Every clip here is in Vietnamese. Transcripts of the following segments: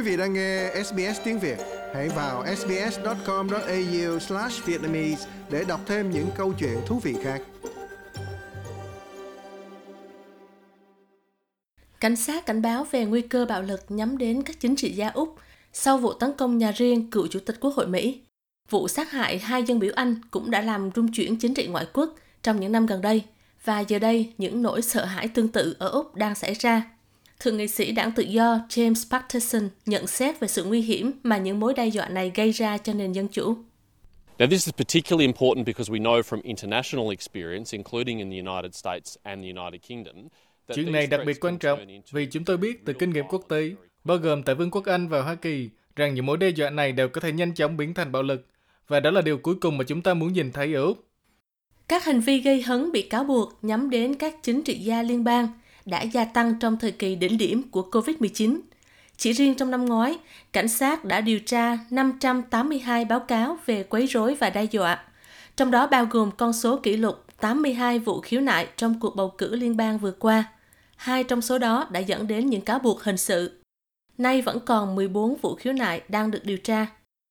Quý vị đang nghe SBS tiếng Việt, hãy vào sbs.com.au/vietnamese để đọc thêm những câu chuyện thú vị khác. Cảnh sát cảnh báo về nguy cơ bạo lực nhắm đến các chính trị gia Úc sau vụ tấn công nhà riêng cựu chủ tịch Quốc hội Mỹ. Vụ sát hại hai dân biểu Anh cũng đã làm rung chuyển chính trị ngoại quốc trong những năm gần đây, và giờ đây những nỗi sợ hãi tương tự ở Úc đang xảy ra. Thượng nghị sĩ đảng tự do James Patterson nhận xét về sự nguy hiểm mà những mối đe dọa này gây ra cho nền dân chủ. Now, this is particularly important because we know from international experience, including in the United States and the United Kingdom, Chuyện này đặc biệt quan trọng vì chúng tôi biết từ kinh nghiệm quốc tế, bao gồm tại Vương quốc Anh và Hoa Kỳ, rằng những mối đe dọa này đều có thể nhanh chóng biến thành bạo lực. Và đó là điều cuối cùng mà chúng ta muốn nhìn thấy ở Úc. Các hành vi gây hấn bị cáo buộc nhắm đến các chính trị gia liên bang đã gia tăng trong thời kỳ đỉnh điểm của COVID-19. Chỉ riêng trong năm ngoái, cảnh sát đã điều tra 582 báo cáo về quấy rối và đe dọa, trong đó bao gồm con số kỷ lục 82 vụ khiếu nại trong cuộc bầu cử liên bang vừa qua. Hai trong số đó đã dẫn đến những cáo buộc hình sự. Nay vẫn còn 14 vụ khiếu nại đang được điều tra.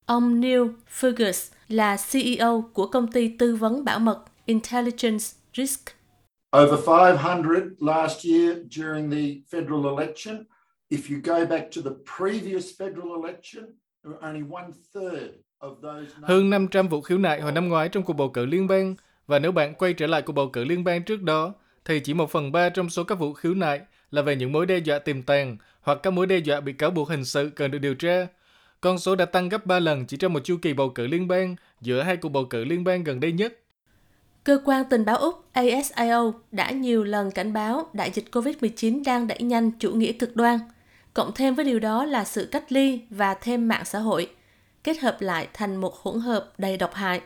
Ông Neil Fergus là CEO của công ty tư vấn bảo mật Intelligence Risk. Over 500 last year during the federal election. If you go back to the previous federal election, there were only one third of those. Hơn 500 vụ khiếu nại hồi năm ngoái trong cuộc bầu cử liên bang. Và nếu bạn quay trở lại cuộc bầu cử liên bang trước đó, thì chỉ một phần ba trong số các vụ khiếu nại là về những mối đe dọa tiềm tàng hoặc các mối đe dọa bị cáo buộc hình sự cần được điều tra. Con số đã tăng gấp 3 lần chỉ trong một chu kỳ bầu cử liên bang giữa hai cuộc bầu cử liên bang gần đây nhất. Cơ quan tình báo Úc ASIO đã nhiều lần cảnh báo đại dịch COVID-19 đang đẩy nhanh chủ nghĩa cực đoan. Cộng thêm với điều đó là sự cách ly và thêm mạng xã hội, kết hợp lại thành một hỗn hợp đầy độc hại.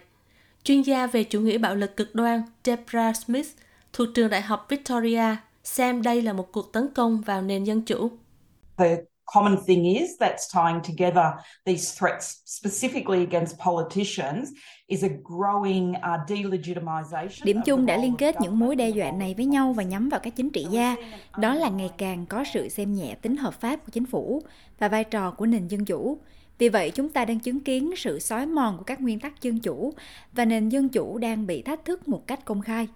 Chuyên gia về chủ nghĩa bạo lực cực đoan Debra Smith thuộc trường đại học Victoria xem đây là một cuộc tấn công vào nền dân chủ common thing is that's tying together these threats specifically against politicians is a growing uh, delegitimization. Điểm chung đã liên kết những mối đe dọa này với nhau và nhắm vào các chính trị gia. Đó là ngày càng có sự xem nhẹ tính hợp pháp của chính phủ và vai trò của nền dân chủ. Vì vậy, chúng ta đang chứng kiến sự xói mòn của các nguyên tắc dân chủ và nền dân chủ đang bị thách thức một cách công khai.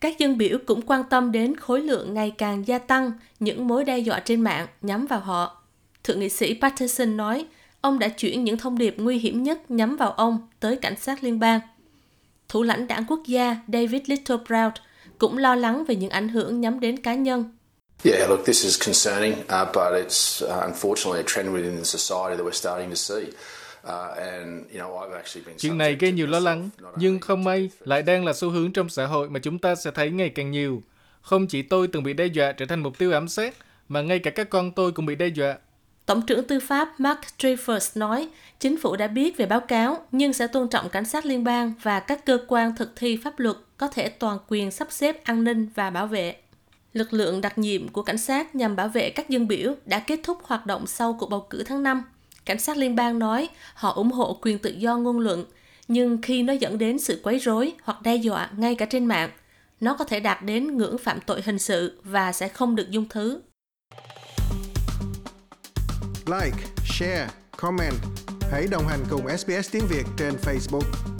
Các dân biểu cũng quan tâm đến khối lượng ngày càng gia tăng những mối đe dọa trên mạng nhắm vào họ. Thượng nghị sĩ Patterson nói ông đã chuyển những thông điệp nguy hiểm nhất nhắm vào ông tới cảnh sát liên bang. Thủ lãnh đảng quốc gia David Littleproud cũng lo lắng về những ảnh hưởng nhắm đến cá nhân. Yeah, look, this is concerning, uh, but it's uh, unfortunately a trend within the society that we're starting to see. Uh, and, you know, I've actually been Chuyện này gây to nhiều lo lắng, nhưng không may lại đang là xu hướng trong xã hội mà chúng ta sẽ thấy ngày càng nhiều. Không chỉ tôi từng bị đe dọa trở thành mục tiêu ám sát, mà ngay cả các con tôi cũng bị đe dọa. Tổng trưởng tư pháp Mark Dreyfus nói chính phủ đã biết về báo cáo nhưng sẽ tôn trọng cảnh sát liên bang và các cơ quan thực thi pháp luật có thể toàn quyền sắp xếp an ninh và bảo vệ. Lực lượng đặc nhiệm của cảnh sát nhằm bảo vệ các dân biểu đã kết thúc hoạt động sau cuộc bầu cử tháng 5. Cảnh sát liên bang nói họ ủng hộ quyền tự do ngôn luận, nhưng khi nó dẫn đến sự quấy rối hoặc đe dọa ngay cả trên mạng, nó có thể đạt đến ngưỡng phạm tội hình sự và sẽ không được dung thứ. Like, share, comment. Hãy đồng hành cùng SBS tiếng Việt trên Facebook.